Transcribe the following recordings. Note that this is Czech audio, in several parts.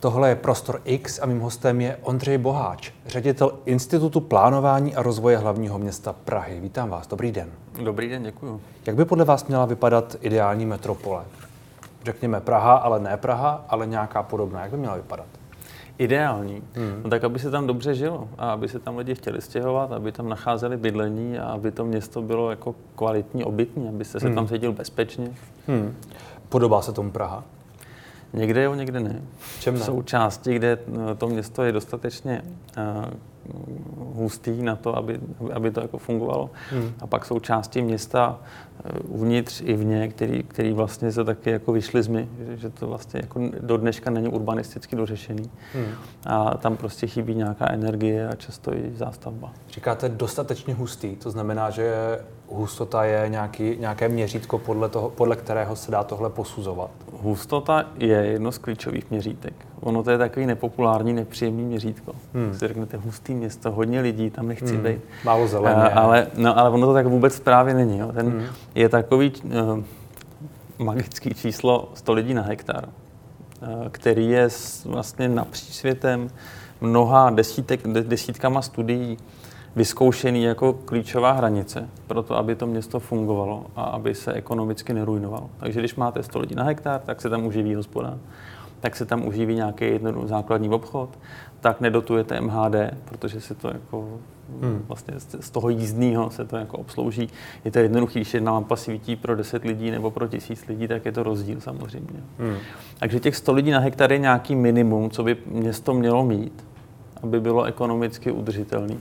Tohle je Prostor X a mým hostem je Ondřej Boháč, ředitel Institutu plánování a rozvoje hlavního města Prahy. Vítám vás, dobrý den. Dobrý den, děkuji. Jak by podle vás měla vypadat ideální metropole? Řekněme Praha, ale ne Praha, ale nějaká podobná. Jak by měla vypadat? Ideální. Hmm. No tak, aby se tam dobře žilo a aby se tam lidi chtěli stěhovat, aby tam nacházeli bydlení a aby to město bylo jako kvalitní, obytní, abyste se hmm. tam cítil bezpečně. Hmm. Podobá se tomu Praha? Někde jo, někde ne. Čem ne? Jsou části, kde eh, to město je dostatečně uh, hustý na to, aby, aby to jako fungovalo. Hmm. A pak jsou části města uh, uvnitř i vně, který, který vlastně se taky jako vyšly zmy, že, že to vlastně jako do dneška není urbanisticky dořešený. Hmm. A tam prostě chybí nějaká energie a často i zástavba. Říkáte dostatečně hustý, to znamená, že hustota je nějaký, nějaké měřítko, podle, toho, podle kterého se dá tohle posuzovat? Hustota je jedno z klíčových měřítek. Ono to je takový nepopulární, nepříjemný měřítko. Hmm. Si řeknete hustý město, hodně lidí, tam nechci hmm. být. Málo zeleně. A, ale, no, ale ono to tak vůbec právě není. Jo. Ten hmm. je takový uh, magický číslo 100 lidí na hektar, uh, který je vlastně napříč světem mnoha desítek, desítkama studií vyzkoušený jako klíčová hranice pro to, aby to město fungovalo a aby se ekonomicky nerujnovalo. Takže když máte 100 lidí na hektar, tak se tam uživí hospoda, tak se tam uživí nějaký základní obchod, tak nedotujete MHD, protože se to jako hmm. vlastně z toho jízdního se to jako obslouží. Je to jednoduchý, když jedna lampa svítí pro 10 lidí nebo pro tisíc lidí, tak je to rozdíl samozřejmě. Hmm. Takže těch 100 lidí na hektar je nějaký minimum, co by město mělo mít, aby bylo ekonomicky udržitelný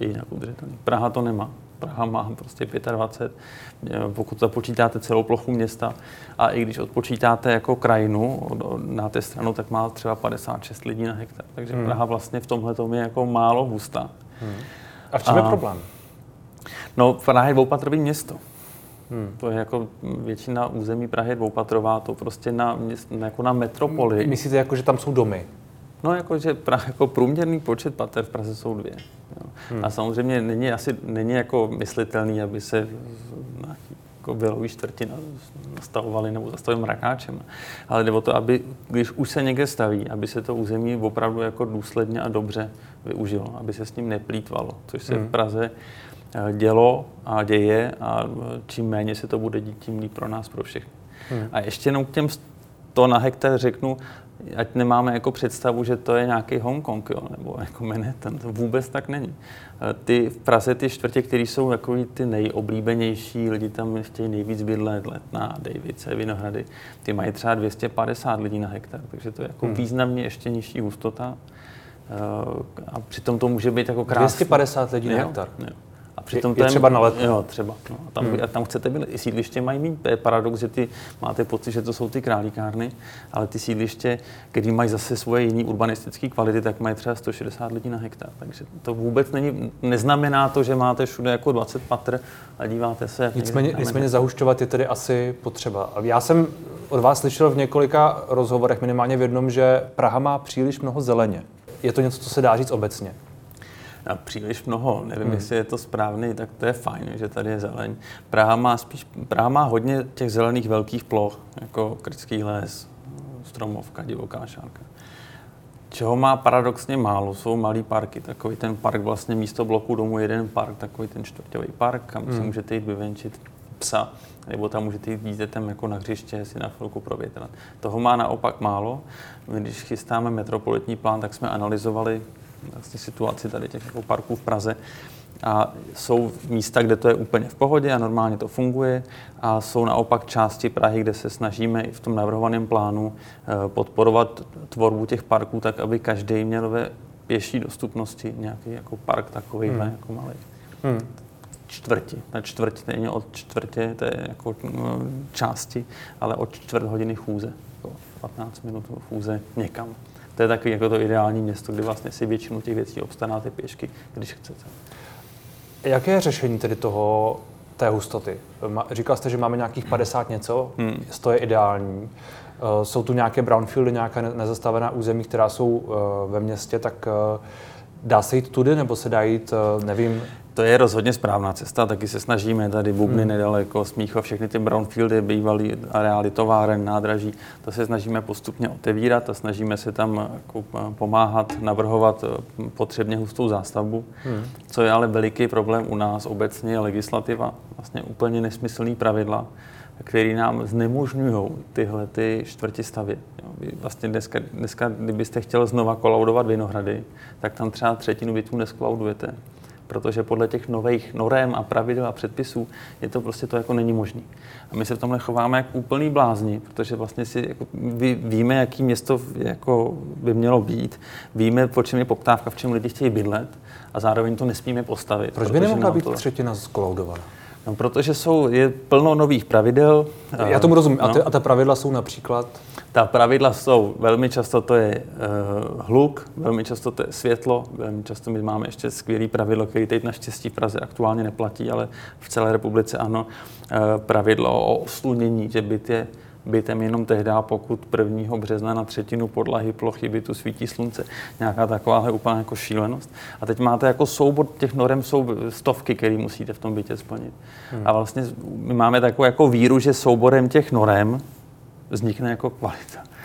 je jinak udržitelný. Praha to nemá. Praha má prostě 25, eh, pokud započítáte celou plochu města a i když odpočítáte jako krajinu na té stranu, tak má třeba 56 lidí na hektar. Takže hmm. Praha vlastně v tomhle je jako málo hustá. Hmm. A v čem a, je problém? No, Praha je dvoupatrový město. Hmm. To je jako většina území Prahy je dvoupatrová, to prostě na, jako na metropoli. Myslíte, jako, že tam jsou domy? No, jako, že pra, jako průměrný počet pater v Praze jsou dvě. Jo. Hmm. A samozřejmě není, asi, není jako myslitelný, aby se nějaký jako bylový čtvrti nastavovali nebo zastavili mrakáčem. Ale jde o to, aby, když už se někde staví, aby se to území opravdu jako důsledně a dobře využilo, aby se s ním neplýtvalo, což se hmm. v Praze eh, dělo a děje a eh, čím méně se to bude dít, tím líp pro nás, pro všechny. Hmm. A ještě jenom k těm to na hektar řeknu, ať nemáme jako představu, že to je nějaký Hongkong, jo, nebo jako Manhattan, to vůbec tak není. Eh, ty v Praze ty čtvrtě, které jsou jako ty nejoblíbenější, lidi tam chtějí nejvíc bydlet, Letná, Davice, Vinohrady, ty mají třeba 250 lidí na hektar, takže to je jako hmm. významně ještě nižší hustota. Eh, a přitom to může být jako krásné. 250 lidí na hektar? Jo, přitom je, je třeba na let. Jo, třeba. No. A tam, hmm. a tam chcete být, i sídliště mají mít. To je paradox, že ty máte pocit, že to jsou ty králíkárny, ale ty sídliště, které mají zase svoje jiné urbanistické kvality, tak mají třeba 160 lidí na hektar. Takže to vůbec není, neznamená to, že máte všude jako 20 patr a díváte se. Nicméně, nicméně zahušťovat je tedy asi potřeba. Já jsem od vás slyšel v několika rozhovorech, minimálně v jednom, že Praha má příliš mnoho zeleně. Je to něco, co se dá říct obecně? A příliš mnoho. Nevím, hmm. jestli je to správný, tak to je fajn, že tady je zeleň. Praha má, spíš, Praha má hodně těch zelených velkých ploch, jako Krycký les, Stromovka, Divoká šárka. Čeho má paradoxně málo, jsou malý parky. Takový ten park vlastně místo bloku domu jeden park, takový ten čtvrtový park, kam hmm. si můžete jít vyvenčit psa, nebo tam můžete jít dítětem jako na hřiště si na chvilku provětrat. Toho má naopak málo. My, když chystáme metropolitní plán, tak jsme analyzovali vlastně situaci tady těch jako parků v Praze. A jsou místa, kde to je úplně v pohodě a normálně to funguje. A jsou naopak části Prahy, kde se snažíme i v tom navrhovaném plánu eh, podporovat tvorbu těch parků tak, aby každý měl ve pěší dostupnosti nějaký jako park takový hmm. jako malý. Hmm. Čtvrti. Na čtvrť není od čtvrtě, to je jako no, části, ale od čtvrt hodiny chůze. 15 minut chůze někam to je takový jako to ideální město, kde vlastně si většinu těch věcí obstaráte pěšky, když chcete. Jaké je řešení tedy toho, té hustoty? Říkal jste, že máme nějakých 50 něco, hmm. to je ideální. Eh, jsou tu nějaké brownfieldy, nějaká nezastavená území, která jsou eh, ve městě, tak eh, dá se jít tudy, nebo se dá jít, nevím, To je rozhodně správná cesta, taky se snažíme tady Bubny hmm. nedaleko, Smíchov, všechny ty brownfieldy, bývalý areály továren, nádraží, to se snažíme postupně otevírat a snažíme se tam jako pomáhat, navrhovat eh, potřebně hustou zástavbu. Hmm. Co je ale veliký problém u nás obecně je legislativa, vlastně úplně nesmyslný pravidla, které nám znemožňují tyhle ty čtvrti stavy. Vlastně dneska, dneska, kdybyste chtěl znova kolaudovat Vinohrady, tak tam třeba třetinu bytů neskolaudujete protože podle těch nových norem a pravidel a předpisů je to prostě to jako není možné. A my se v tomhle chováme jako úplný blázni, protože vlastně si jako, ví, víme, jaký město jako by mělo být, víme, po čem je poptávka, v čem lidi chtějí bydlet a zároveň to nesmíme postavit. Proč by nemohla být to... třetina skolaudovaná? No, protože jsou, je plno nových pravidel. Já tomu rozumím. No. A, ty, a ta pravidla jsou například? Ta pravidla jsou, velmi často to je uh, hluk, velmi často to je světlo, velmi často my máme ještě skvělý pravidlo, který teď naštěstí v Praze aktuálně neplatí, ale v celé republice ano, uh, pravidlo o oslunění, že byt je bytem jenom tehdy, pokud 1. března na třetinu podlahy plochy bytu svítí slunce. Nějaká takováhle úplná jako šílenost. A teď máte jako soubor těch norem, jsou stovky, které musíte v tom bytě splnit. Hmm. A vlastně my máme takovou jako víru, že souborem těch norem vznikne jako kvalita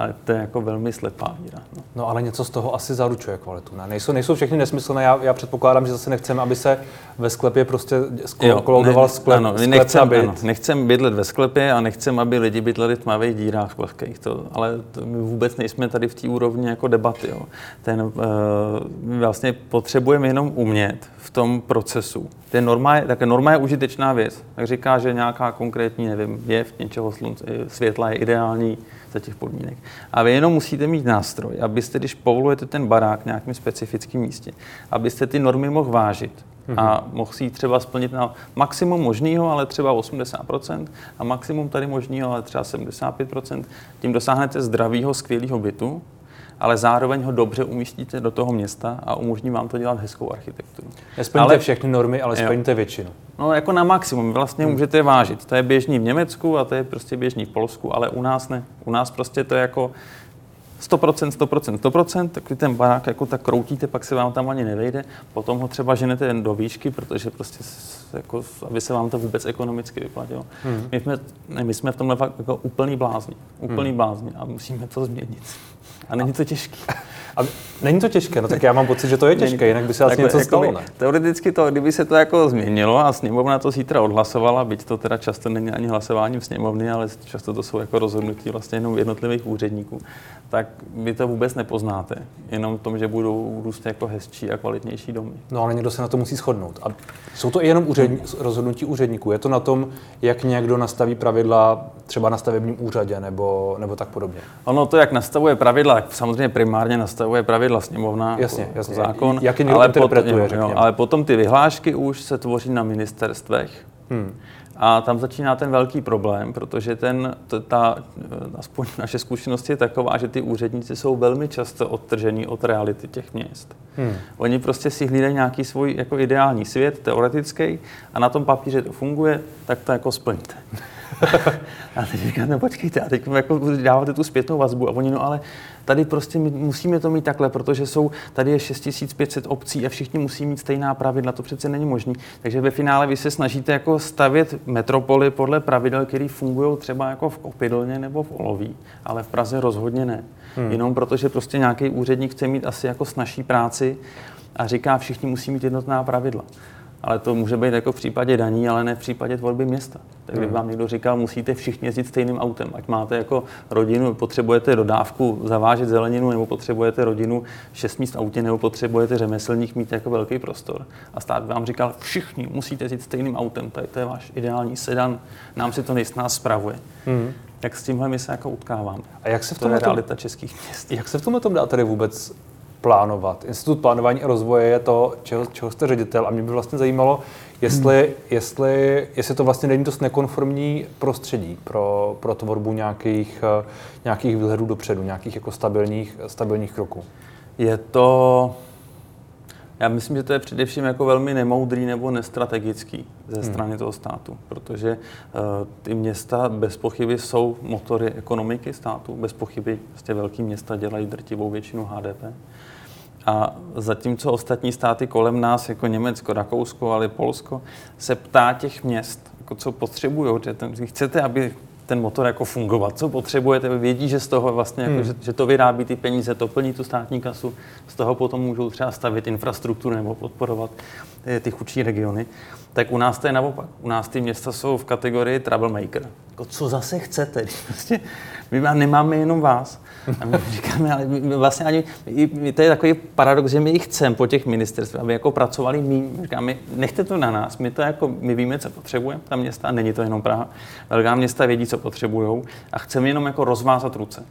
ale to je jako velmi slepá víra. No. no ale něco z toho asi zaručuje kvalitu. Ne? Nejsou, nejsou všechny nesmyslné. Já, já předpokládám, že zase nechceme, aby se ve sklepě prostě koloudoval sklep, ano, sklep nechcem, byt. Ano, nechcem bydlet ve sklepě a nechcem, aby lidi bydleli v tmavých dírách vlhkých. To, ale to, my vůbec nejsme tady v té úrovni jako debaty. Jo. Ten, uh, my vlastně potřebujeme jenom umět v tom procesu. Ten norma je, také norma je užitečná věc. Tak říká, že nějaká konkrétní, nevím, jev něčeho slunce, světla je ideální, za těch podmínek. A vy jenom musíte mít nástroj, abyste, když povolujete ten barák v nějakém specifickém místě, abyste ty normy mohl vážit a mhm. mohl si ji třeba splnit na maximum možného, ale třeba 80% a maximum tady možného, ale třeba 75%. Tím dosáhnete zdravého, skvělého bytu, ale zároveň ho dobře umístíte do toho města a umožní vám to dělat hezkou architekturu. Nesplníte ale, všechny normy, ale splníte většinu. No jako na maximum, vlastně hmm. můžete vážit. To je běžný v Německu a to je prostě běžný v Polsku, ale u nás ne. U nás prostě to je jako 100%, 100%, 100%, tak vy ten barák jako tak kroutíte, pak se vám tam ani nevejde, potom ho třeba ženete jen do výšky, protože prostě jako, aby se vám to vůbec ekonomicky vyplatilo. Hmm. My, jsme, ne, my jsme v tomhle fakt jako úplný blázni, úplný hmm. blázni a musíme to změnit. A není to těžké. A není to těžké, no tak já mám pocit, že to je těžké, jinak by se asi něco jako stalo, ne? Teoreticky to, kdyby se to jako změnilo a sněmovna to zítra odhlasovala, byť to teda často není ani hlasování v sněmovně, ale často to jsou jako rozhodnutí vlastně jenom jednotlivých úředníků, tak vy to vůbec nepoznáte. Jenom v tom, že budou růst jako hezčí a kvalitnější domy. No ale někdo se na to musí shodnout. A jsou to i jenom úřední, rozhodnutí úředníků. Je to na tom, jak někdo nastaví pravidla třeba na stavebním úřadě nebo, nebo tak podobně. Ono to, jak nastavuje pravidla, samozřejmě primárně nastavuje pravidla sněmovna, jasně, jako jasně. zákon, jak je ale, interpretuje, potom, jo, ale potom ty vyhlášky už se tvoří na ministerstvech. Hmm. A tam začíná ten velký problém, protože ten, to, ta, aspoň naše zkušenost je taková, že ty úředníci jsou velmi často odtržení od reality těch měst. Hmm. Oni prostě si hlídají nějaký svůj jako ideální svět, teoretický, a na tom papíře to funguje, tak to jako splňte. a teď říkám, no počkejte, a teď jako dáváte tu zpětnou vazbu a oni, no ale tady prostě my musíme to mít takhle, protože jsou, tady je 6500 obcí a všichni musí mít stejná pravidla, to přece není možné. Takže ve finále vy se snažíte jako stavět metropoly podle pravidel, které fungují třeba jako v Opidlně nebo v Oloví, ale v Praze rozhodně ne. Hmm. Jenom protože prostě nějaký úředník chce mít asi jako snažší práci a říká, všichni musí mít jednotná pravidla ale to může být jako v případě daní, ale ne v případě tvorby města. Tak kdyby hmm. vám někdo říkal, musíte všichni jezdit stejným autem, ať máte jako rodinu, potřebujete dodávku, zavážet zeleninu, nebo potřebujete rodinu šest míst autě, nebo potřebujete řemeslník mít jako velký prostor. A stát vám říkal, všichni musíte jezdit stejným autem, tady to je váš ideální sedan, nám si to nejsnáz spravuje. Hmm. Jak s tímhle my se jako utkáváme. A jak se v tom to je realita českých měst. Jak se v tomhle tom dá tady vůbec plánovat. Institut plánování a rozvoje je to, čeho, čeho jste ředitel a mě by vlastně zajímalo, jestli, hmm. jestli, jestli to vlastně není dost nekonformní prostředí pro, pro tvorbu nějakých, nějakých výhledů dopředu, nějakých jako stabilních, stabilních kroků. Je to, já myslím, že to je především jako velmi nemoudrý nebo nestrategický ze hmm. strany hmm. toho státu, protože uh, ty města bez pochyby jsou motory ekonomiky státu, bez pochyby vlastně velký města dělají drtivou většinu HDP. A zatímco ostatní státy kolem nás, jako Německo, Rakousko, ale Polsko, se ptá těch měst, jako co potřebují, že chcete, aby ten motor jako fungovat, co potřebujete, vědí, že z toho vlastně, jako, hmm. že, že, to vyrábí ty peníze, to plní tu státní kasu, z toho potom můžou třeba stavit infrastrukturu nebo podporovat ty, ty chudší regiony, tak u nás to je naopak. U nás ty města jsou v kategorii troublemaker. Jako, co zase chcete? Vlastně, my nemáme jenom vás. A my říkáme, ale my vlastně ani, to je takový paradox, že my jich chceme po těch ministerstvech, aby jako pracovali mý. Říkáme, nechte to na nás, my to jako, my víme, co potřebujeme, ta města, není to jenom Praha. Velká města vědí, co potřebují a chceme jenom jako rozvázat ruce.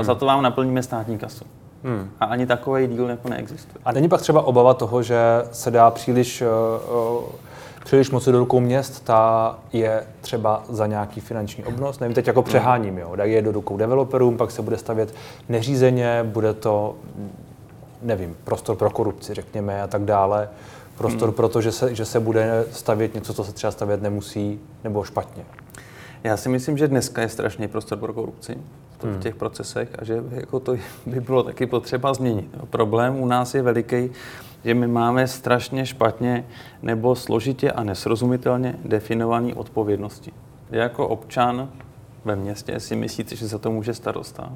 A za to vám naplníme státní kasu. Hmm. A ani takový díl jako neexistuje. A není pak třeba obava toho, že se dá příliš uh, příliš moc do rukou měst, ta je třeba za nějaký finanční obnos. Nevím, teď jako přeháním, jo. Dají je do rukou developerům, pak se bude stavět neřízeně, bude to, nevím, prostor pro korupci, řekněme, a tak dále. Prostor hmm. pro to, že se, že se bude stavět něco, co se třeba stavět nemusí, nebo špatně. Já si myslím, že dneska je strašný prostor pro korupci v hmm. těch procesech a že jako to by bylo taky potřeba změnit. Problém u nás je veliký že my máme strašně špatně nebo složitě a nesrozumitelně definované odpovědnosti. Jako občan ve městě si myslíte, že za to může starosta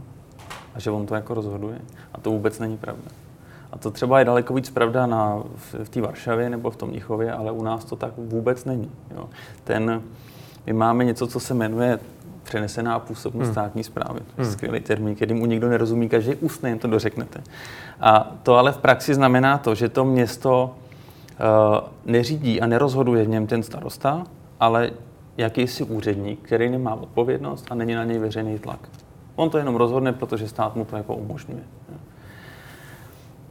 a že on to jako rozhoduje. A to vůbec není pravda. A to třeba je daleko víc pravda na, v, v té Varšavě nebo v tom Mnichově, ale u nás to tak vůbec není. Jo. Ten, my máme něco, co se jmenuje přenesená působnost hmm. státní zprávy. To je hmm. skvělý termín, který mu nikdo nerozumí, každý ústně jen to dořeknete. A to ale v praxi znamená to, že to město uh, neřídí a nerozhoduje v něm ten starosta, ale jakýsi úředník, který nemá odpovědnost a není na něj veřejný tlak. On to jenom rozhodne, protože stát mu to jako umožňuje.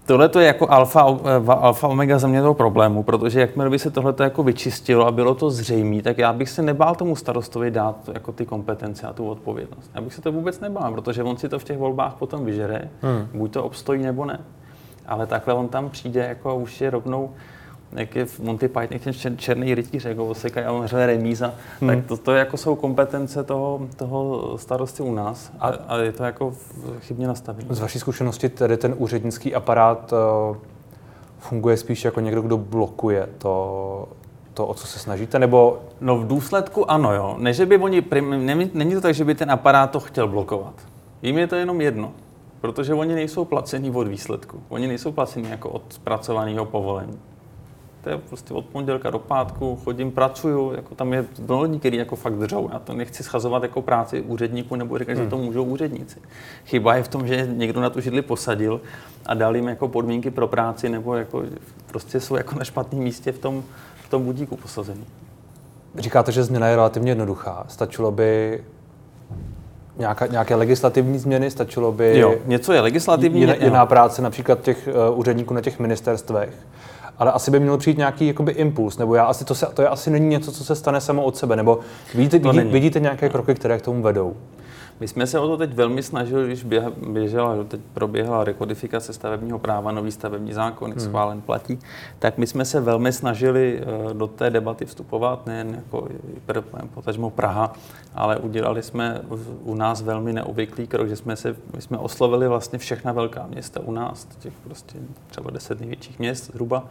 Tohle je jako alfa, eh, alfa omega za mě toho problému, protože jakmile by se tohle jako vyčistilo a bylo to zřejmé, tak já bych se nebál tomu starostovi dát jako ty kompetence a tu odpovědnost. Já bych se to vůbec nebál, protože on si to v těch volbách potom vyžere, hmm. buď to obstojí nebo ne. Ale takhle on tam přijde jako už je rovnou jak je v Monty Python ten černý rytíř, jako osekají a on řve remíza, hmm. tak to, to jako jsou kompetence toho, toho starosty u nás a, a je to jako chybně nastavené. Z vaší zkušenosti tedy ten úřednický aparát uh, funguje spíš jako někdo, kdo blokuje to, to, o co se snažíte, nebo... No v důsledku ano, jo. Ne, že by oni, prim, není, není to tak, že by ten aparát to chtěl blokovat. Jím je to jenom jedno, protože oni nejsou placení od výsledku. Oni nejsou placení jako od zpracovaného povolení to je prostě od pondělka do pátku, chodím, pracuju, jako tam je mnoho lidí, kteří jako fakt držou. Já to nechci schazovat jako práci úředníků nebo říkat, hmm. že to můžou úředníci. Chyba je v tom, že někdo na tu židli posadil a dal jim jako podmínky pro práci nebo jako prostě jsou jako na špatném místě v tom, v tom budíku posazený. Říkáte, že změna je relativně jednoduchá. Stačilo by nějaká, nějaké legislativní změny, stačilo by... Jo, něco je legislativní. Jiná, jiná práce například těch uh, úředníků na těch ministerstvech ale asi by měl přijít nějaký jakoby impuls, nebo já asi to, se, to je asi není něco, co se stane samo od sebe, nebo vidíte, vidí, vidíte nějaké kroky, které k tomu vedou? My jsme se o to teď velmi snažili, když běžela, teď proběhla rekodifikace stavebního práva, nový stavební zákon, hmm. schválen platí, tak my jsme se velmi snažili eh, do té debaty vstupovat, nejen jako potažmo Praha, ale udělali jsme u nás velmi neobvyklý krok, že jsme se, my jsme oslovili vlastně všechna velká města u nás, těch prostě třeba deset největších měst zhruba,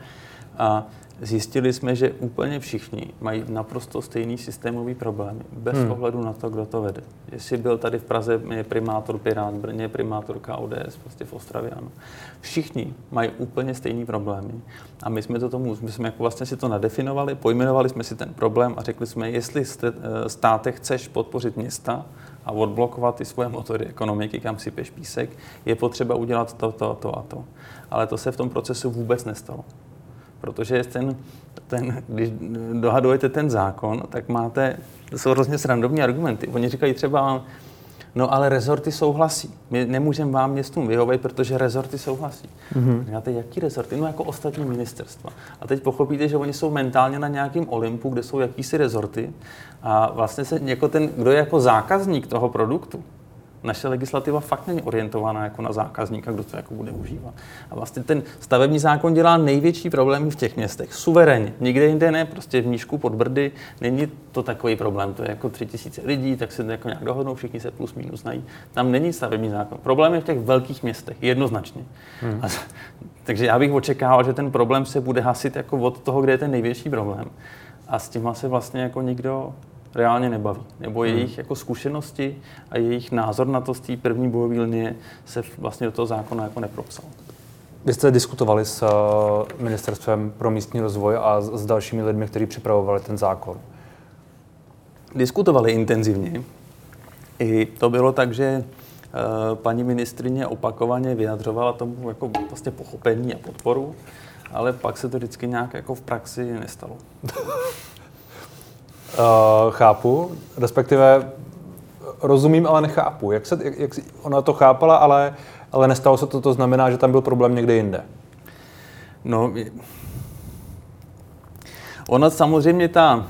a zjistili jsme, že úplně všichni mají naprosto stejný systémový problém, bez hmm. ohledu na to, kdo to vede. Jestli byl tady v Praze je primátor Pirát, v Brně je primátorka ODS, prostě v Ostravě, ano. Všichni mají úplně stejný problémy. A my jsme to tomu, my jsme jako vlastně si to nadefinovali, pojmenovali jsme si ten problém a řekli jsme, jestli eh, státe chceš podpořit města, a odblokovat ty svoje motory ekonomiky, kam sypeš písek, je potřeba udělat to, to, to a to. Ale to se v tom procesu vůbec nestalo. Protože ten, ten, když dohadujete ten zákon, tak máte, to jsou hrozně srandovní argumenty. Oni říkají třeba, no ale rezorty souhlasí. My nemůžeme vám městům vyhovět, protože rezorty souhlasí. Mm-hmm. Říkáte, jaký rezorty? No jako ostatní ministerstva. A teď pochopíte, že oni jsou mentálně na nějakém Olympu, kde jsou jakýsi rezorty a vlastně se jako ten, kdo je jako zákazník toho produktu, Naše legislativa fakt není orientovaná jako na zákazníka, kdo to jako bude užívat. A vlastně ten stavební zákon dělá největší problémy v těch městech. Suverénně. Nikde jinde ne, prostě v Nížku pod Brdy není to takový problém. To je jako tři tisíce lidí, tak se jako nějak dohodnou, všichni se plus minus znají. Tam není stavební zákon. Problém je v těch velkých městech, jednoznačně. Hmm. A, takže já bych očekával, že ten problém se bude hasit jako od toho, kde je ten největší problém. A s tím se vlastně jako nikdo reálně nebaví. Nebo hmm. jejich jako zkušenosti a jejich názor na to z té první bojové linie se vlastně do toho zákona jako nepropsal. Vy jste diskutovali s eh, Ministerstvem pro místní rozvoj a s dalšími lidmi, kteří připravovali ten zákon? Diskutovali intenzivně. I to bylo tak, že eh, paní ministrině opakovaně vyjadřovala tomu jako vlastně pochopení a podporu, ale pak se to vždycky nějak jako v praxi nestalo. Uh, chápu, respektive rozumím, ale nechápu. Jak, se, jak, jak ona to chápala, ale, ale nestalo se to, to znamená, že tam byl problém někde jinde. No, ona samozřejmě ta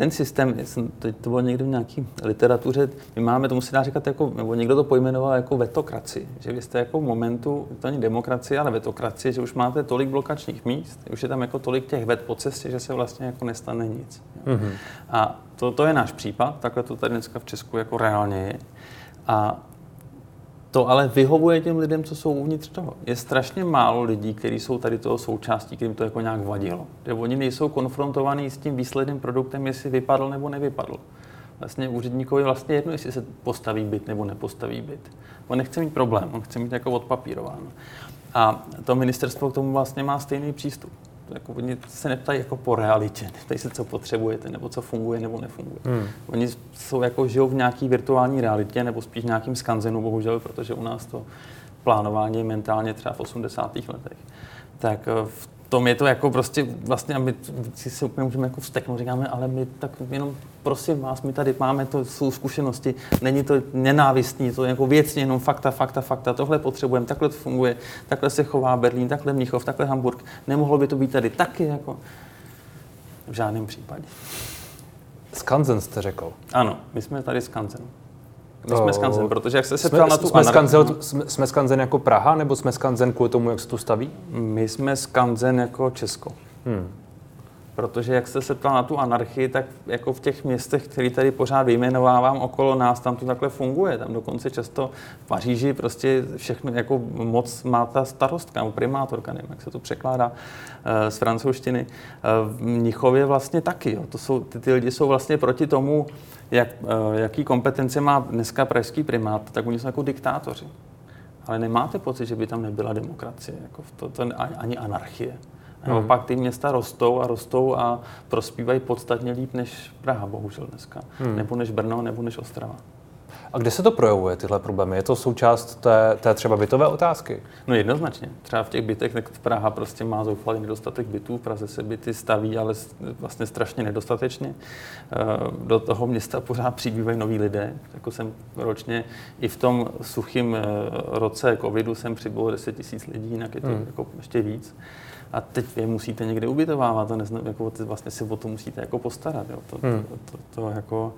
ten systém, jsem, teď to bylo někde v nějaké literatuře, my máme, tomu se dá říkat, jako, nebo někdo to pojmenoval jako vetokraci, že vy jste jako v momentu, to není demokracie, ale vetokracie, že už máte tolik blokačních míst, už je tam jako tolik těch vet po cestě, že se vlastně jako nestane nic. Mm-hmm. A to, to je náš případ, takhle to tady dneska v Česku jako reálně je. A to ale vyhovuje těm lidem, co jsou uvnitř toho. Je strašně málo lidí, kteří jsou tady toho součástí, kterým to jako nějak vadilo. Že oni nejsou konfrontovaní s tím výsledným produktem, jestli vypadl nebo nevypadl. Vlastně úředníkovi vlastně jedno, jestli se postaví byt nebo nepostaví byt. On nechce mít problém, on chce mít jako odpapírováno. A to ministerstvo k tomu vlastně má stejný přístup jako oni se neptají jako po realitě, neptají se, co potřebujete, nebo co funguje, nebo nefunguje. Hmm. Oni jsou jako žijou v nějaký virtuální realitě, nebo spíš v nějakým skanzenu, bohužel, protože u nás to plánování je mentálně třeba v 80. letech. Tak eh, v tom je to jako prostě vlastně, a my si se úplně můžeme jako vsteknout, říkáme, ale my tak jenom prosím vás, my tady máme to, jsou zkušenosti, není to nenávistní, to je jako věcně jenom fakta, fakta, fakta, tohle potřebujeme, takhle to funguje, takhle se chová Berlín, takhle Mnichov, takhle Hamburg, nemohlo by to být tady taky, jako v žádném případě. Skanzen jste řekl. Ano, my jsme tady Skanzen. My jsme Skanzen, protože jak jste se ptal na tu jsme, skanzen, jsme, jsme Skanzen jako Praha, nebo jsme Skanzen kvůli tomu, jak se tu staví? My jsme Skanzen jako Česko. Hmm. Protože jak jste se ptal na tu anarchii, tak jako v těch městech, které tady pořád vyjmenovávám okolo nás, tam to takhle funguje. Tam dokonce často v Paříži prostě všechno jako moc má ta starostka primátorka, nevím, jak se to překládá uh, z francouzštiny. Uh, v Mnichově vlastně taky. Jo. To jsou, ty, ty lidi jsou vlastně proti tomu, jak, uh, jaký kompetence má dneska pražský primát, tak oni jsou jako diktátoři. Ale nemáte pocit, že by tam nebyla demokracie, jako to, to, ani anarchie. Hmm. pak ty města rostou a rostou a prospívají podstatně líp než Praha, bohužel dneska. Hmm. Nebo než Brno, nebo než Ostrava. A kde se to projevuje, tyhle problémy? Je to součást té, té třeba bytové otázky? No jednoznačně. Třeba v těch bytech, tak Praha prostě má zoufalý nedostatek bytů, v Praze se byty staví, ale vlastně strašně nedostatečně. Eh, do toho města pořád přibývají noví lidé. Jako jsem ročně i v tom suchém eh, roce covidu jsem přibyl 10 tisíc lidí, jinak je to hmm. jako ještě víc a teď vy musíte někde ubytovávat, to neznam, jako vlastně si o to musíte jako postarat. Jo. To, hmm. to, to, to, jako,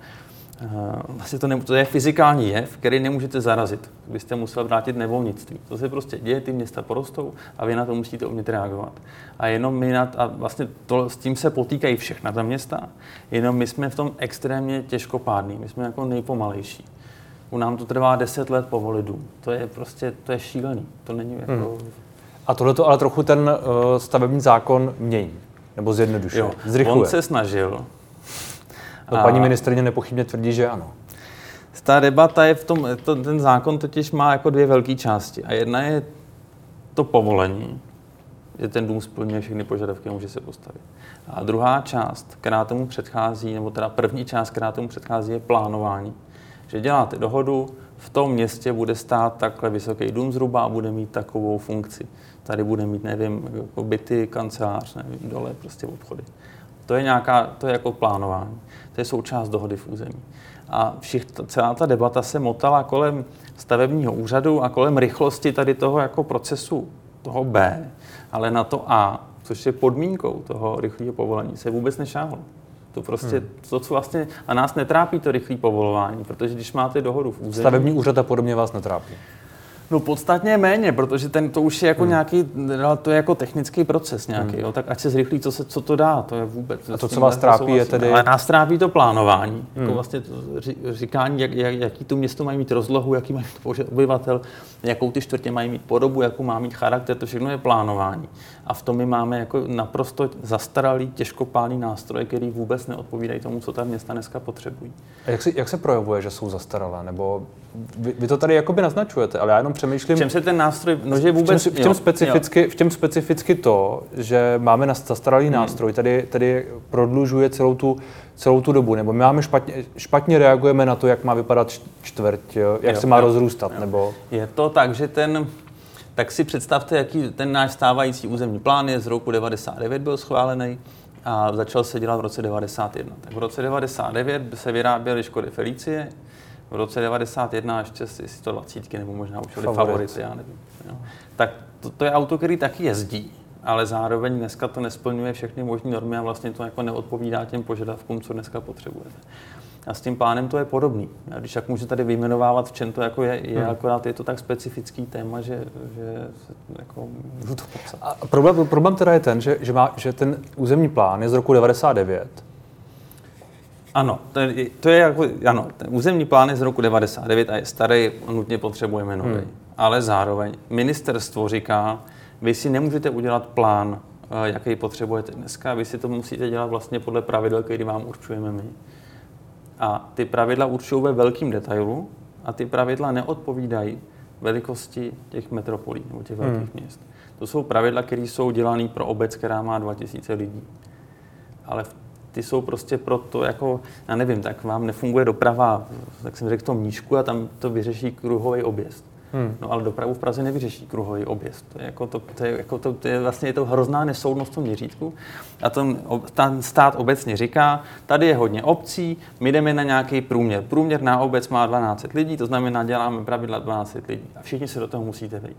uh, vlastně to, ne, to je fyzikální jev, který nemůžete zarazit. Byste musel vrátit nevolnictví. To se prostě děje, ty města porostou a vy na to musíte umět reagovat. A jenom my na, a vlastně to, s tím se potýkají všechna ta města, jenom my jsme v tom extrémně těžkopádní, my jsme jako nejpomalejší. U nám to trvá 10 let po volidu. To je prostě, to je šílený. To není jako, hmm a tohle to ale trochu ten uh, stavební zákon mění, nebo zjednodušuje, jo, zrychluje. On se snažil. To paní ministrině nepochybně tvrdí, že ano. Ta debata je v tom, to, ten zákon totiž má jako dvě velké části. A jedna je to povolení, že ten dům splňuje všechny požadavky a může se postavit. A druhá část, která tomu předchází, nebo teda první část, která tomu předchází, je plánování. Že děláte dohodu, v tom městě bude stát takhle vysoký dům zhruba a bude mít takovou funkci. Tady bude mít, nevím, jako byty, kancelář, nevím, dole prostě obchody. To je nějaká, to je jako plánování. To je součást dohody v území. A všich, celá ta debata se motala kolem stavebního úřadu a kolem rychlosti tady toho jako procesu, toho B, ale na to A, což je podmínkou toho rychlého povolení, se vůbec nešáhlo. To prostě, hmm. to, co vlastně, a nás netrápí to rychlé povolování, protože když máte dohodu v území... Stavební úřad a podobně vás netrápí. No podstatně méně, protože ten, to už je jako hmm. nějaký, to je jako technický proces nějaký, hmm. jo, tak ať se zrychlí, co, se, co to dá, to je vůbec. A to, co vás trápí, je tedy... Ale nás trápí to plánování, jako hmm. jako vlastně to říkání, jak, jak, jaký tu město mají mít rozlohu, jaký mají mít obyvatel, jakou ty čtvrtě mají mít podobu, jakou má mít charakter, to všechno je plánování. A v tom my máme jako naprosto zastaralý, těžkopálný nástroje, který vůbec neodpovídají tomu, co ta města dneska potřebují. A jak, si, jak se projevuje, že jsou zastaralé? Nebo vy, vy to tady jakoby naznačujete, ale já jenom přemýšlím... V čem se ten nástroj, no že vůbec... V čem, v čem, jo, specificky, jo. v čem specificky to, že máme na zastaralý hmm. nástroj, tady, tady prodlužuje celou tu, celou tu dobu, nebo my máme špatně, špatně reagujeme na to, jak má vypadat čtvrť, jak jo, se má jo, rozrůstat, jo. nebo... Je to tak, že ten, tak si představte, jaký ten náš stávající územní plán je z roku 99 byl schválený a začal se dělat v roce 91. Tak v roce 99 se vyráběly Škody Felicie, v roce 91 ještě si 120 nebo možná už byly favority, já nevím. Jo. Tak to, to je auto, který taky jezdí, ale zároveň dneska to nesplňuje všechny možné normy a vlastně to jako neodpovídá těm požadavkům, co dneska potřebujete. A s tím plánem to je podobný. A když tak můžu tady vyjmenovávat, v čem to jako je, je hmm. akorát je to tak specifický téma, že, že jako můžu to popsat. A problém, problém teda je ten, že, že, má, že ten územní plán je z roku 99 ano, to je, to je jako, ano, ten územní plán je z roku 99 a je starý, nutně potřebujeme nový. Hmm. Ale zároveň ministerstvo říká, vy si nemůžete udělat plán, eh, jaký potřebujete dneska, vy si to musíte dělat vlastně podle pravidel, který vám určujeme my. A ty pravidla určují ve velkým detailu a ty pravidla neodpovídají velikosti těch metropolí nebo těch velkých hmm. měst. To jsou pravidla, které jsou dělané pro obec, která má 2000 lidí. Ale v ty jsou prostě proto, jako, já nevím, tak vám nefunguje doprava, tak jsem řekl, to míšku a tam to vyřeší kruhový objezd. Hmm. No ale dopravu v Praze nevyřeší kruhový objezd. To je, jako to, to, je, jako to, to je vlastně je to hrozná nesoudnost v tom měřítku. A ten, ten stát obecně říká, tady je hodně obcí, my jdeme na nějaký průměr. Průměr na obec má 12 lidí, to znamená, děláme pravidla 12 lidí. A všichni se do toho musíte vejít.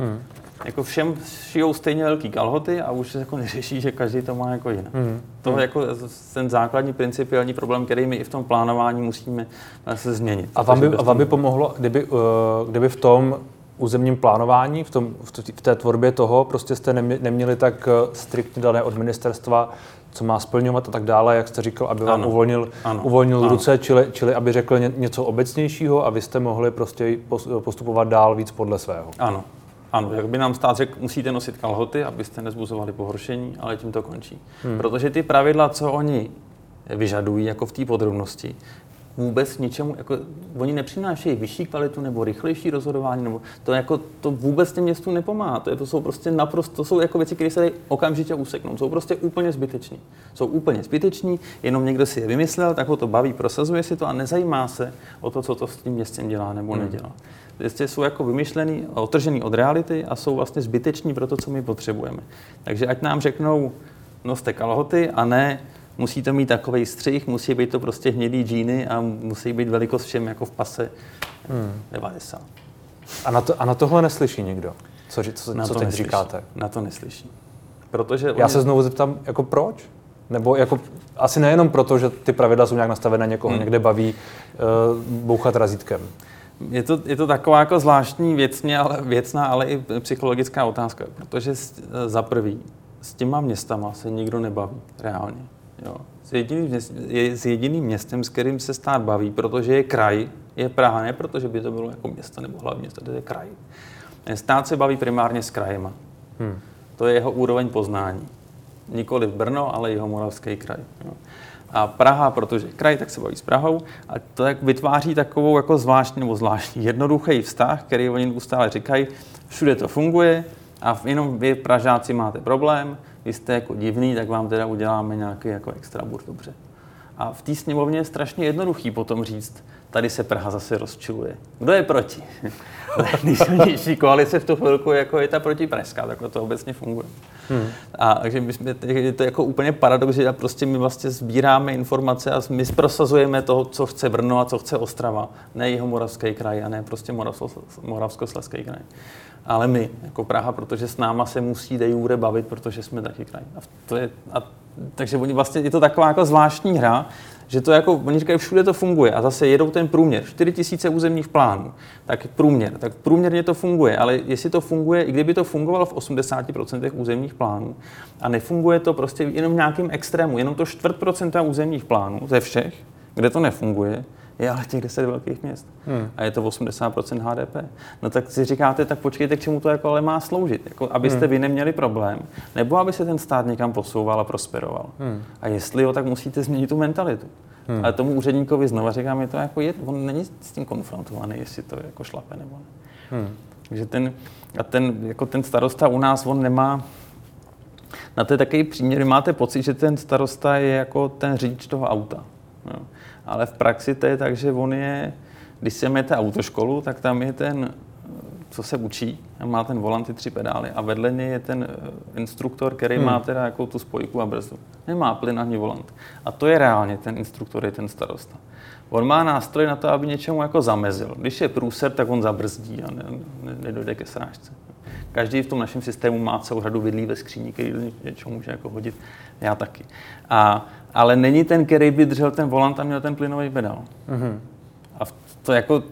Hmm jako všem šijou stejně velký kalhoty a už se jako neřeší, že každý to má jako jinak. Mm. To je hmm. jako ten základní principiální problém, který my i v tom plánování musíme se změnit. A vám by, a vám by pomohlo, kdyby, uh, kdyby v tom územním plánování, v, tom, v té tvorbě toho, prostě jste neměli tak eh, striktně dané od ministerstva, co má splňovat a tak dále, jak jste říkal, aby vám ano. uvolnil, ano. uvolnil ano. ruce, čili, čili aby řekl něco obecnějšího a vy jste mohli prostě postupovat dál víc podle svého. Ano, ano, jak by nám stát řekl, musíte nosit kalhoty, abyste nezbuzovali pohoršení, ale tím to končí. Hmm. Protože ty pravidla, co oni vyžadují, jako v té podrobnosti, vůbec ničemu, jako, oni nepřinášejí vyšší kvalitu nebo rychlejší rozhodování, nebo to, jako, to vůbec těm městům nepomáhá. To, je, to jsou prostě naprosto, to jsou jako věci, které se dají okamžitě useknout. Jsou prostě úplně zbyteční. Jsou úplně zbyteční, jenom někdo si je vymyslel, tak ho to baví, prosazuje si to a nezajímá se o to, co to s tím městem dělá nebo hmm. nedělá vlastně jsou jako vymyšlený a otržený od reality a jsou vlastně zbyteční pro to, co my potřebujeme. Takže ať nám řeknou, noste kalhoty a ne, musí to mít takový střih, musí být to prostě hnědý džíny a musí být velikost všem jako v pase hmm. 90. A na, to, a na tohle neslyší nikdo? Co, co, na co teď neslyší. říkáte? Na to neslyší. Protože Já oni... se znovu zeptám, jako proč? Nebo jako asi nejenom proto, že ty pravidla jsou nějak nastavené, někoho hmm. někde baví uh, bouchat razítkem. Je to, je to taková jako zvláštní věcně, ale, věcná, ale i psychologická otázka, protože za prvý s těma městama se nikdo nebaví reálně. Jo. S, jediným, je s jediným městem, s kterým se stát baví, protože je kraj, je Praha, ne protože by to bylo jako město nebo hlavní město, to je kraj. Stát se baví primárně s krajema. Hmm. To je jeho úroveň poznání. Nikoli v Brno, ale jeho moravský kraj. Jo. A Praha, protože kraj, tak se baví s Prahou. A to jak vytváří takovou jako zvláštní nebo zvláštní jednoduchý vztah, který oni neustále říkají, všude to funguje a jenom vy Pražáci máte problém, vy jste jako divný, tak vám teda uděláme nějaký jako extra bur dobře. A v té sněmovně je strašně jednoduchý potom říct, tady se Praha zase rozčiluje. Kdo je proti? Nejsilnější koalice v tu chvilku jako je ta protipražská, tak to obecně funguje. Hmm. A takže my jsme, je to jako úplně paradox, že prostě my vlastně sbíráme informace a my prosazujeme to, co chce Brno a co chce Ostrava, ne jeho moravský kraj a ne prostě Moravskoslezský kraj. Ale my, jako Praha, protože s náma se musí de jure bavit, protože jsme taky kraj. A to je, a, takže oni vlastně, je to taková jako zvláštní hra, že to jako, oni říkají, všude to funguje. A zase jedou ten průměr, 4000 územních plánů, tak průměr, tak průměrně to funguje, ale jestli to funguje, i kdyby to fungovalo v 80% územních plánů a nefunguje to prostě jenom v nějakým extrému, jenom to čtvrt procenta územních plánů ze všech, kde to nefunguje, je ale těch 10 velkých měst. Hmm. A je to 80% HDP. No tak si říkáte, tak počkejte, k čemu to jako ale má sloužit. Jako, abyste hmm. vy neměli problém, nebo aby se ten stát někam posouval a prosperoval. Hmm. A jestli jo, tak musíte změnit tu mentalitu. Hmm. Ale tomu úředníkovi znova říkám, je to jako je, on není s tím konfrontovaný, jestli to jako šlape nebo ne. Hmm. Takže ten, a ten, jako ten starosta u nás, on nemá, na to je takový příměr, máte pocit, že ten starosta je jako ten řidič toho auta. Jo ale v praxi to je tak, že on je, když si jdete autoškolu, tak tam je ten, co se učí, má ten volant, ty tři pedály a vedle něj je ten eh, instruktor, který hmm. má teda jako tu spojku a brzdu. Nemá plyn ani volant. A to je reálně ten instruktor, je ten starosta. On má nástroj na to, aby něčemu jako zamezil. Když je průser, tak on zabrzdí a ne, ne, nedojde ke srážce. Každý v tom našem systému má celou řadu vidlí ve skříni, který něčemu může jako hodit. Já taky. A ale není ten, který by držel ten volant a měl ten plynový pedál. Mm-hmm. A to jako,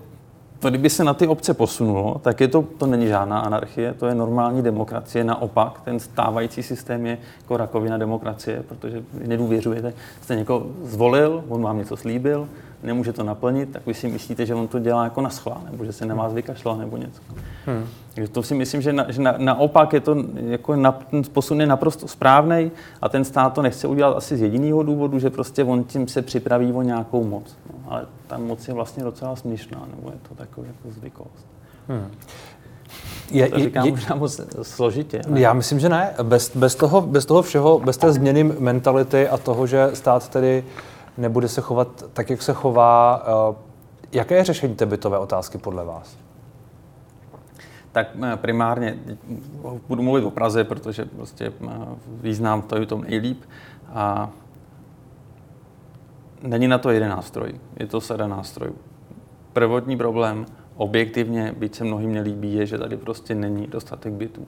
to kdyby se na ty obce posunulo, tak je to, to není žádná anarchie, to je normální demokracie. Naopak, ten stávající systém je jako rakovina demokracie, protože nedůvěřujete. Jste někoho zvolil, on vám něco slíbil, nemůže to naplnit, tak vy si myslíte, že on to dělá jako na schvál, nebo že se na vás vykašlal, nebo něco. Hmm. Takže to si myslím, že, na, že na, naopak je to, jako na, ten posun je naprosto správný a ten stát to nechce udělat asi z jediného důvodu, že prostě on tím se připraví o nějakou moc. No, ale ta moc je vlastně docela směšná, nebo je to takový jako zvykost. Hmm. Je, to říkám je, možná moc složitě. Ne? Já myslím, že ne. Bez, bez, toho, bez toho všeho, bez té změny mentality a toho, že stát tedy nebude se chovat tak, jak se chová. Eh, jaké je řešení té bytové otázky podle vás? Tak eh, primárně budu mluvit o Praze, protože prostě eh, význam to je to nejlíp. A není na to jeden nástroj, je to sada nástrojů. Prvotní problém, objektivně, byť se mnohým nelíbí, je, že tady prostě není dostatek bytů.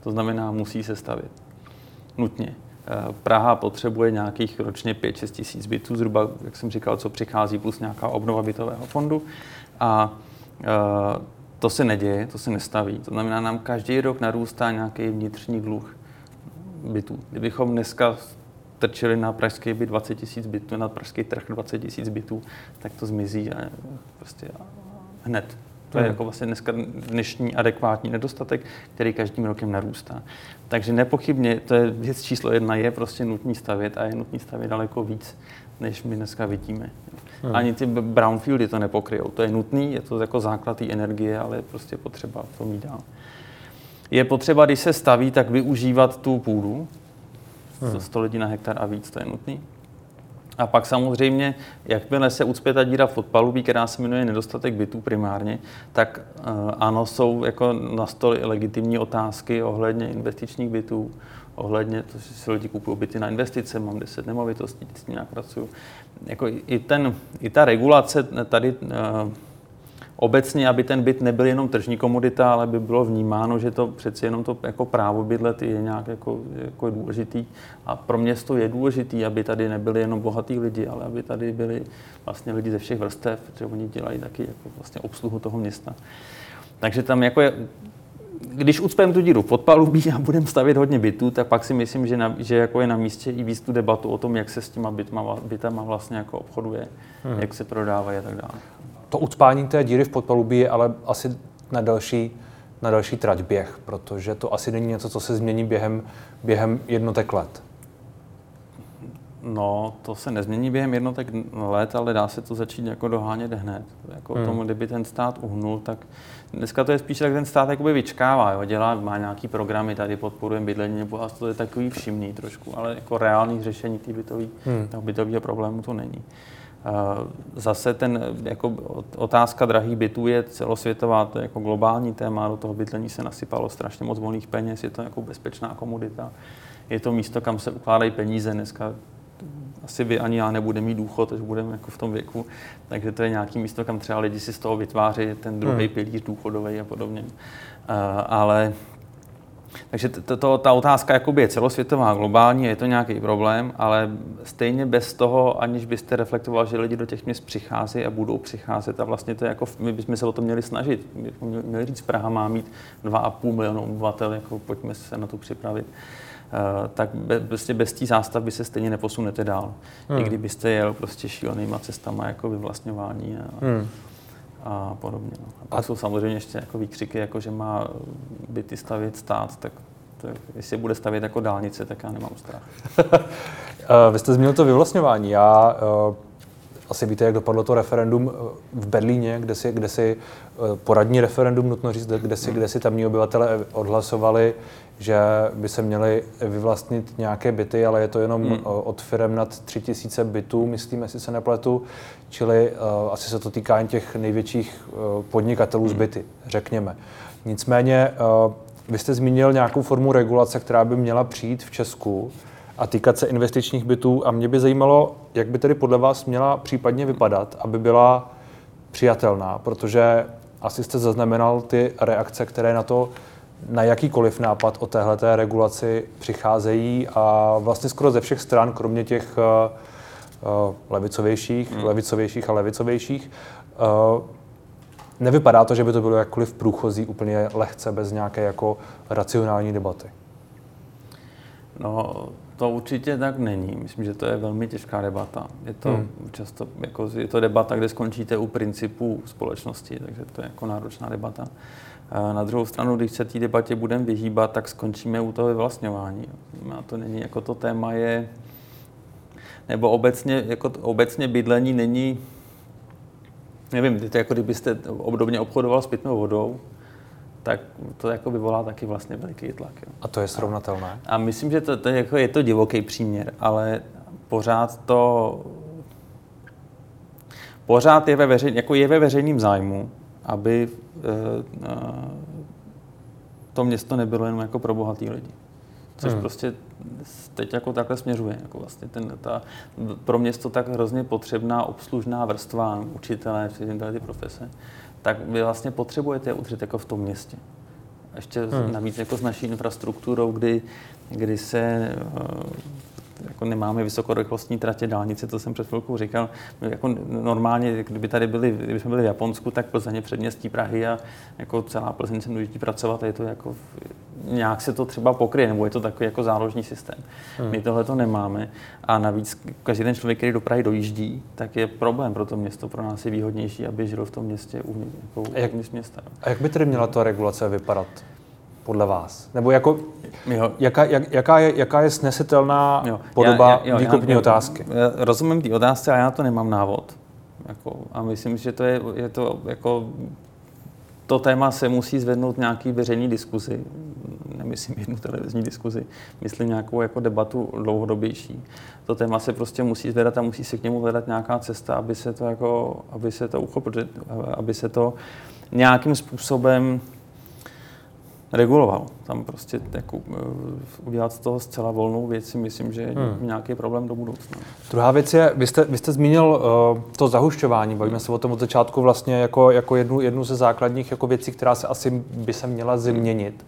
To znamená, musí se stavět. Nutně. Eh, Praha potřebuje nějakých ročně 5-6 tisíc bytů, zhruba, jak jsem říkal, co přichází, plus nějaká obnova bytového fondu. A eh, to se neděje, to se nestaví. To znamená, nám každý rok narůstá nějaký vnitřní dluh bytů. Kdybychom dneska trčili na pražský byt 20 tisíc bytů, na pražský trh 20 tisíc bytů, tak to zmizí a prostě hned. To je hmm. jako vlastně dneska dnešní adekvátní nedostatek, který každým rokem narůstá. Takže nepochybně, to je věc číslo jedna, je prostě nutný stavět a je nutný stavět daleko víc, než my dneska vidíme. Hmm. Ani ty brownfieldy to nepokryjou. To je nutný, je to jako základ té energie, ale je prostě potřeba to mít dál. Je potřeba, když se staví, tak využívat tu půdu, hmm. 100 lidí na hektar a víc, to je nutný. A pak samozřejmě, jakmile se ucpe ta díra v podpalubí, která se jmenuje nedostatek bytů primárně, tak uh, ano, jsou jako na stole legitimní otázky ohledně investičních bytů, ohledně to, že si lidi kupují byty na investice, mám 10 nemovitostí, s tím nějak pracuju. Jako i, ten, I ta regulace tady uh, obecně, aby ten byt nebyl jenom tržní komodita, ale by bylo vnímáno, že to přeci jenom to jako právo bydlet je nějak jako, jako důležitý. A pro město je důležitý, aby tady nebyli jenom bohatí lidi, ale aby tady byli vlastně lidi ze všech vrstev, protože oni dělají taky jako vlastně obsluhu toho města. Takže tam jako je, když ucpem tu díru pod palubí a budeme stavět hodně bytů, tak pak si myslím, že, na, že jako je na místě i víc tu debatu o tom, jak se s těma bytma, bytama vlastně jako obchoduje, hmm. jak se prodávají a tak dále to ucpání té díry v podpalubí je ale asi na další, na další trať běh, protože to asi není něco, co se změní během, během jednotek let. No, to se nezmění během jednotek let, ale dá se to začít jako dohánět hned. Jako hmm. tomu, kdyby ten stát uhnul, tak dneska to je spíš tak ten stát jakoby vyčkává, jo, dělá, má nějaký programy, tady podporujeme bydlení, nebo a to je takový všimný trošku, ale jako reálný řešení bytový, hmm. toho bytového problému to není. Zase ten jako otázka drahých bytů je celosvětová, to je jako globální téma, do toho bydlení se nasypalo strašně moc volných peněz, je to jako bezpečná komodita, je to místo, kam se ukládají peníze. Dneska asi vy ani já nebude mít důchod, až budeme jako v tom věku, takže to je nějaký místo, kam třeba lidi si z toho vytváří ten druhý hmm. pilíř důchodový a podobně. Uh, ale takže to, to, ta otázka jakoby je celosvětová, globální, je to nějaký problém, ale stejně bez toho, aniž byste reflektoval, že lidi do těch měst přichází a budou přicházet a vlastně to je jako, my bychom se o to měli snažit. My bychom měli říct, Praha má mít 2,5 milionu obyvatel, jako pojďme se na to připravit. Uh, tak bez, prostě bez té zástavby se stejně neposunete dál. Hmm. I kdybyste jel prostě šílenýma cestama jako vyvlastňování a, hmm a podobně. No. A pak a jsou samozřejmě ještě jako výkřiky, jako že má byty stavět stát, tak to, jestli bude stavět jako dálnice, tak já nemám strach. Vy jste zmínil to vyvlastňování. Já uh, asi víte, jak dopadlo to referendum eh, v Berlíně, kde si, kde si uh, poradní referendum, nutno říct, kde si, kde si tamní obyvatele odhlasovali, že by se měly vyvlastnit nějaké byty, ale je to jenom hmm. od firm nad 3000 bytů, myslím, jestli se nepletu, čili uh, asi se to týká jen těch největších uh, podnikatelů z hmm. byty, řekněme. Nicméně, uh, vy jste zmínil nějakou formu regulace, která by měla přijít v Česku a týkat se investičních bytů a mě by zajímalo, jak by tedy podle vás měla případně vypadat, aby byla přijatelná, protože asi jste zaznamenal ty reakce, které na to na jakýkoliv nápad o téhleté regulaci přicházejí a vlastně skoro ze všech stran, kromě těch uh, levicovějších, hmm. levicovějších a levicovějších, uh, nevypadá to, že by to bylo jakkoliv průchozí úplně lehce, bez nějaké jako racionální debaty. No, to určitě tak není. Myslím, že to je velmi těžká debata. Je to hmm. často jako, je to debata, kde skončíte u principů společnosti, takže to je jako náročná debata. Na druhou stranu, když se té debatě budeme vyhýbat, tak skončíme u toho vyvlastňování. A to není, jako to téma je, nebo obecně, jako obecně bydlení není, nevím, to jako kdybyste obdobně obchodoval s pitnou vodou, tak to jako vyvolá taky vlastně veliký tlak. Jo. A to je srovnatelné? A, a myslím, že to, to je, jako, je to divoký příměr, ale pořád to pořád je ve, veřej, jako je ve veřejném zájmu, aby Eh, to město nebylo jenom jako pro bohatý lidi. Což hmm. prostě teď jako takhle směřuje. Jako vlastně ten, ta, pro město tak hrozně potřebná obslužná vrstva, učitelé, všechny ty profese, tak vy vlastně potřebujete je udržet jako v tom městě. Ještě hmm. navíc jako s naší infrastrukturou, kdy, kdy se eh, jako nemáme vysokorychlostní tratě dálnice, to jsem před chvilkou říkal. Jako normálně, kdyby tady byli, kdyby jsme byli v Japonsku, tak Plzeň je předměstí Prahy a jako celá Plzeň se může pracovat a je to jako, nějak se to třeba pokryje, nebo je to takový jako záložní systém. Hmm. My tohle to nemáme a navíc každý ten člověk, který do Prahy dojíždí, tak je problém pro to město. Pro nás je výhodnější, aby žil v tom městě uvnitř, jako jak, města. A jak by tedy měla ta regulace vypadat? Podle vás? Nebo jako, jo. Jaká, jak, jaká, je, jaká je snesitelná jo. podoba já, já, jo, výkupní já, otázky? Já rozumím té otázce a já to nemám návod. Jako, a myslím, že to je, je to jako to téma se musí zvednout nějaký veřejný diskuzi. Nemyslím jednu televizní diskuzi, myslím nějakou jako debatu dlouhodobější. To téma se prostě musí zvedat a musí se k němu hledat nějaká cesta, aby se to, jako, aby se to uchopilo, aby se to nějakým způsobem reguloval. Tam prostě jako, uh, udělat z toho zcela volnou věc si myslím, že je hmm. nějaký problém do budoucna. Druhá věc je, vy jste, vy jste zmínil uh, to zahušťování, bavíme se o tom od začátku vlastně jako, jako jednu, jednu ze základních jako věcí, která se asi by se měla změnit.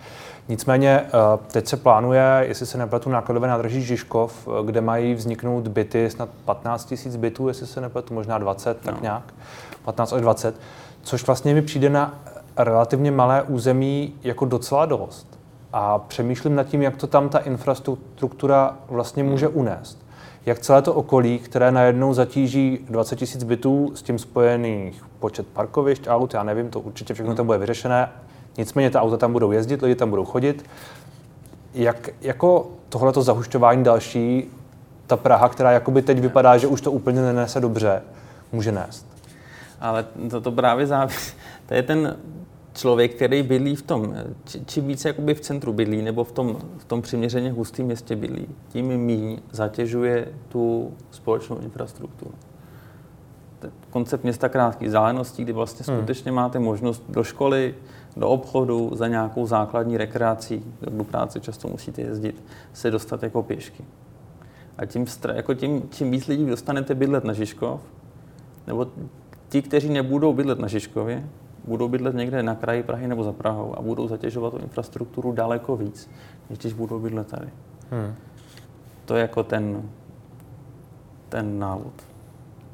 Nicméně uh, teď se plánuje, jestli se nepletu, nákladové nádraží Žižkov, kde mají vzniknout byty, snad 15 000 bytů, jestli se nepletu, možná 20, tak no. nějak, 15 až 20, což vlastně mi přijde na relativně malé území jako docela dost. A přemýšlím nad tím, jak to tam ta infrastruktura vlastně může unést. Jak celé to okolí, které najednou zatíží 20 000 bytů, s tím spojených počet parkovišť, aut, já nevím, to určitě všechno tam bude vyřešené. Nicméně ta auta tam budou jezdit, lidi tam budou chodit. Jak jako tohleto zahušťování další, ta Praha, která jakoby teď vypadá, že už to úplně nenese dobře, může nést? Ale to, to právě závisí. To je ten člověk, který bydlí v tom, či, čím více jakoby v centru bydlí, nebo v tom, v tom přiměřeně hustém městě bydlí, tím míň zatěžuje tu společnou infrastrukturu. koncept města krátkých vzdáleností, kdy vlastně hmm. skutečně máte možnost do školy, do obchodu za nějakou základní rekreací, do práce často musíte jezdit, se dostat jako pěšky. A tím, jako tím, tím víc lidí dostanete bydlet na Žižkov, nebo ti, kteří nebudou bydlet na Žižkově, budou bydlet někde na kraji Prahy nebo za Prahou a budou zatěžovat tu infrastrukturu daleko víc, než když budou bydlet tady. Hmm. To je jako ten, ten návod.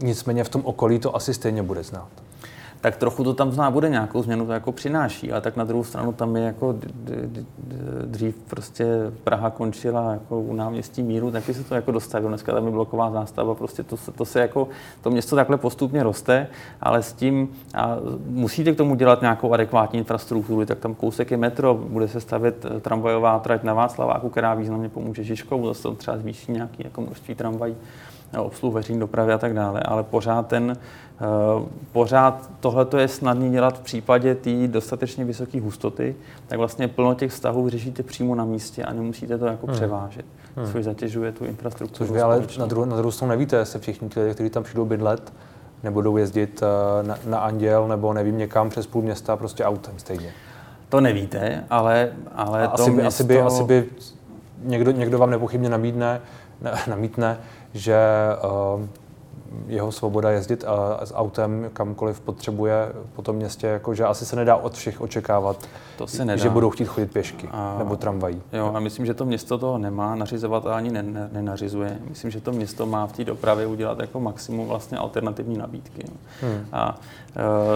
Nicméně v tom okolí to asi stejně bude znát tak trochu to tam zná bude nějakou změnu to jako přináší, ale tak na druhou stranu tam je jako dřív prostě Praha končila jako u náměstí míru, taky se to jako dostavilo, dneska tam je bloková zástava, prostě to, to se jako, to město takhle postupně roste, ale s tím a musíte k tomu dělat nějakou adekvátní infrastrukturu, tak tam kousek je metro, bude se stavět eh, tramvajová trať na Václaváku, která významně pomůže Žižkou, zase to třeba zvýší nějaký jako množství tramvají obsluhu veřejné dopravy a tak dále, ale pořád ten, pořád tohle je snadné dělat v případě té dostatečně vysoké hustoty, tak vlastně plno těch vztahů řešíte přímo na místě a nemusíte to jako hmm. převážet, hmm. což zatěžuje tu infrastrukturu. Což vy ale na druhou, na druhou stranu nevíte, se všichni ti lidé, kteří tam přijdou bydlet, nebudou jezdit uh, na, na Anděl nebo nevím někam přes půl města prostě autem stejně. To nevíte, ale, ale to asi by, město... asi by, asi by někdo, někdo vám nepochybně nabídne, namítne, že uh, jeho svoboda jezdit uh, s autem kamkoliv potřebuje po tom městě, jako, že asi se nedá od všech očekávat, to se nedá. že budou chtít chodit pěšky a, nebo tramvají. Jo, a myslím, že to město to nemá nařizovat a ani ne, ne, nenařizuje. Myslím, že to město má v té dopravě udělat jako maximum vlastně alternativní nabídky. Hmm. A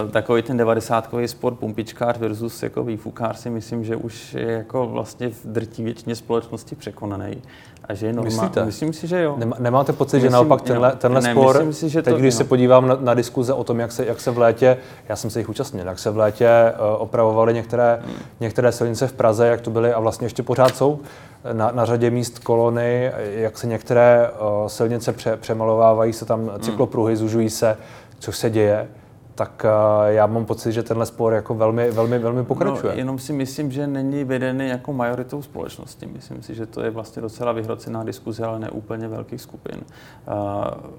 uh, takový ten 90 sport pumpičkář versus jako výfukár si myslím, že už je jako vlastně v drtí většině společnosti překonaný a že je normální. Myslím si, že jo. Nemáte pocit, myslím, že naopak tenhle, tenhle ne, spor, myslím si, že teď to, když no. se podívám na, na diskuze o tom, jak se, jak se v létě, já jsem se jich účastnil, jak se v létě uh, opravovaly některé, hmm. některé silnice v Praze, jak to byly a vlastně ještě pořád jsou na, na řadě míst kolony, jak se některé uh, silnice pře, přemalovávají, se tam hmm. cyklopruhy, zužují se, což se děje tak uh, já mám pocit, že tenhle spor jako velmi, velmi, velmi pokračuje. No, jenom si myslím, že není vedený jako majoritou společnosti. Myslím si, že to je vlastně docela vyhrocená diskuze, ale ne úplně velkých skupin. Uh,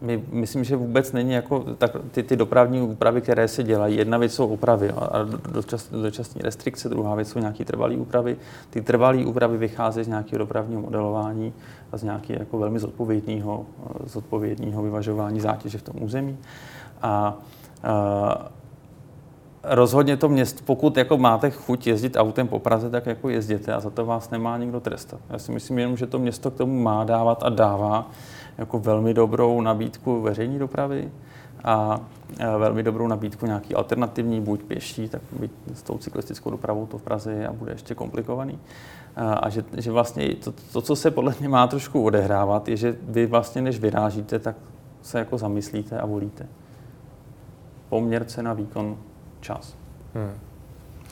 my, myslím, že vůbec není jako tak, ty, ty dopravní úpravy, které se dělají. Jedna věc jsou úpravy a dočas, dočasní restrikce, druhá věc jsou nějaké trvalé úpravy. Ty trvalé úpravy vycházejí z nějakého dopravního modelování a z nějakého jako velmi zodpovědného, zodpovědného vyvažování zátěže v tom území. A, a rozhodně to město, pokud jako máte chuť jezdit autem po Praze, tak jako jezděte a za to vás nemá nikdo trestat. Já si myslím jenom, že to město k tomu má dávat a dává jako velmi dobrou nabídku veřejné dopravy a velmi dobrou nabídku nějaký alternativní, buď pěší, tak být s tou cyklistickou dopravou to v Praze je a bude ještě komplikovaný. A že, že vlastně to, to, co se podle mě má trošku odehrávat, je, že vy vlastně, než vyrážíte, tak se jako zamyslíte a volíte poměr cena, výkon, čas. Hmm.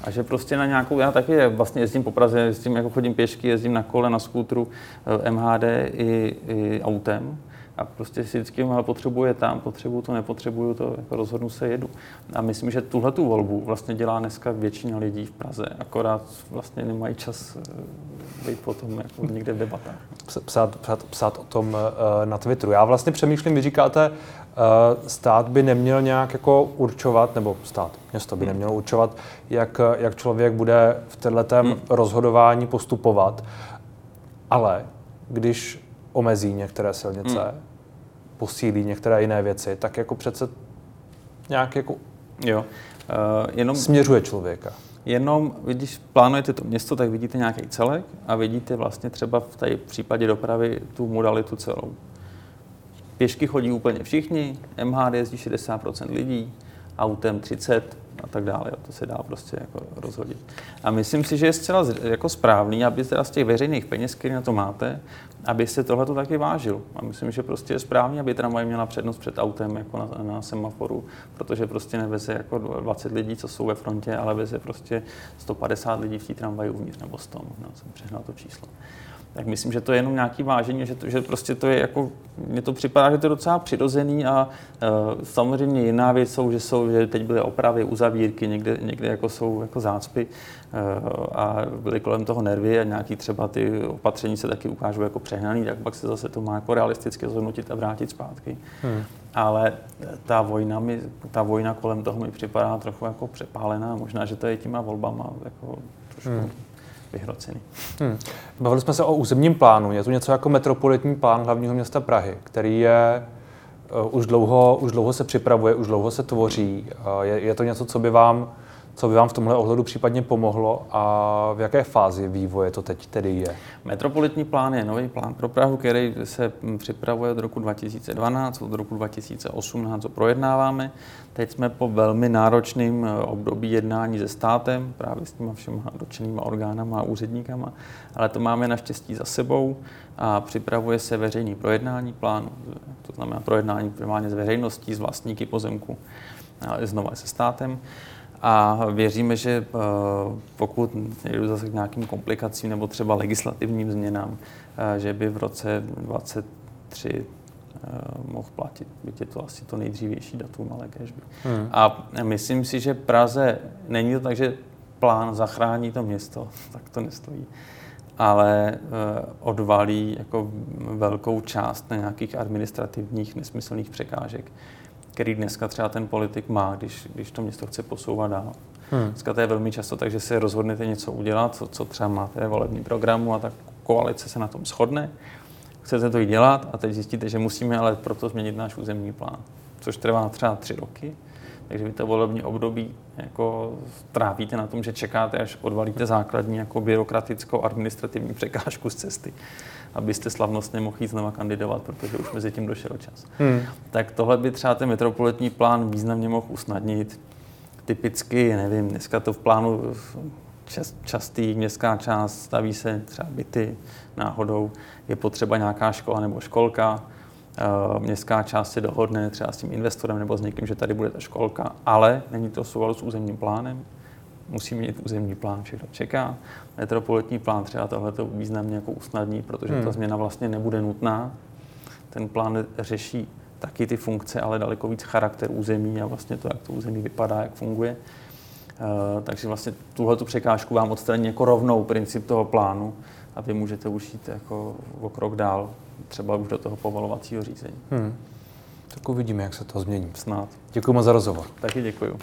A že prostě na nějakou, já taky vlastně jezdím po Praze, jezdím, jako chodím pěšky, jezdím na kole, na skútru, eh, MHD i, i autem. A prostě si vždycky ale potřebuje tam, potřebuju to, nepotřebuju to, jako rozhodnu se, jedu. A myslím, že tuhle tu volbu vlastně dělá dneska většina lidí v Praze, akorát vlastně nemají čas eh, být potom jako někde v debatách. Psát, psát, psát o tom eh, na Twitteru. Já vlastně přemýšlím, vy říkáte, Eh, stát by neměl nějak jako určovat, nebo stát, město by hmm. nemělo určovat, jak, jak člověk bude v této hmm. rozhodování postupovat. Ale když omezí některé silnice, hmm. Posílí některé jiné věci, tak jako přece nějak jako jo. Uh, jenom, směřuje člověka. Jenom, když plánujete to město, tak vidíte nějaký celek a vidíte vlastně třeba v té případě dopravy tu modalitu celou. Pěšky chodí úplně všichni, MHD jezdí 60% lidí, autem 30 a tak dále. To se dá prostě jako rozhodit. A myslím si, že je zcela jako správný, aby teda z těch veřejných peněz, které na to máte, aby se tohle to taky vážil. A myslím, že prostě je správný, aby tramvaj měla přednost před autem jako na, na semaforu, protože prostě neveze jako 20 lidí, co jsou ve frontě, ale veze prostě 150 lidí v té tramvaji uvnitř nebo 100, no, jsem přehnal to číslo. Tak myslím, že to je jenom nějaký vážení, že, to, že prostě to je jako, mně to připadá, že to je docela přirozený a uh, samozřejmě jiná věc jsou, že jsou, že teď byly opravy, uzavírky, někde, někde jako jsou jako zácpy uh, a byly kolem toho nervy a nějaký třeba ty opatření se taky ukážou jako přehnaný, tak pak se zase to má jako realisticky zhodnotit a vrátit zpátky. Hmm. Ale ta vojna, mi, ta vojna kolem toho mi připadá trochu jako přepálená, možná, že to je těma volbama jako trošku hmm vyhrocený. Hmm. Bavili jsme se o územním plánu. Je to něco jako metropolitní plán hlavního města Prahy, který je uh, už dlouho, už dlouho se připravuje, už dlouho se tvoří. Uh, je, je to něco, co by vám co by vám v tomhle ohledu případně pomohlo a v jaké fázi vývoje to teď tedy je? Metropolitní plán je nový plán pro Prahu, který se připravuje od roku 2012, od roku 2018 ho projednáváme. Teď jsme po velmi náročném eh, období jednání se státem, právě s těma všema dotčenýma orgánama a úředníkama, ale to máme naštěstí za sebou a připravuje se veřejný projednání plánu, to znamená projednání primárně s veřejností, s vlastníky pozemku, ale znova se státem. A věříme, že eh, pokud nejdu zase k nějakým komplikacím nebo třeba legislativním změnám, eh, že by v roce 2023 eh, mohl platit, byť je to asi to nejdřívější datum, ale by. Hmm. A myslím si, že Praze není to tak, že plán zachrání to město, tak to nestojí, ale odvalí jako velkou část na nějakých administrativních nesmyslných překážek který dneska třeba ten politik má, když, když to město chce posouvat dál. Hmm. Dneska to je velmi často tak, že si rozhodnete něco udělat, co, co třeba máte ve volebním programu a tak koalice se na tom shodne, chcete to i dělat a teď zjistíte, že musíme ale proto změnit náš územní plán, což trvá třeba tři roky. Takže vy to volební období jako trávíte na tom, že čekáte, až odvalíte základní jako byrokratickou administrativní překážku z cesty abyste slavnostně mohli jít znova kandidovat, protože už mezi tím došel čas. Hmm. Tak tohle by třeba ten metropolitní plán významně mohl usnadnit. Typicky, nevím, dneska to v plánu čas, častý městská část, staví se třeba byty náhodou, je potřeba nějaká škola nebo školka, eh, městská část se dohodne třeba s tím investorem nebo s někým, že tady bude ta školka, ale není to souladu s územním plánem, musí mít územní plán, všechno čeká. Metropolitní plán třeba tohle to významně jako usnadní, protože hmm. ta změna vlastně nebude nutná. Ten plán řeší taky ty funkce, ale daleko víc charakter území a vlastně to, jak to území vypadá, jak funguje. Uh, takže vlastně tuhle tu překážku vám odstraní jako rovnou princip toho plánu a vy můžete už jít jako o krok dál, třeba už do toho povolovacího řízení. Hmm. Tak uvidíme, jak se to změní. Snad. Děkuji moc za rozhovor. Taky děkuji.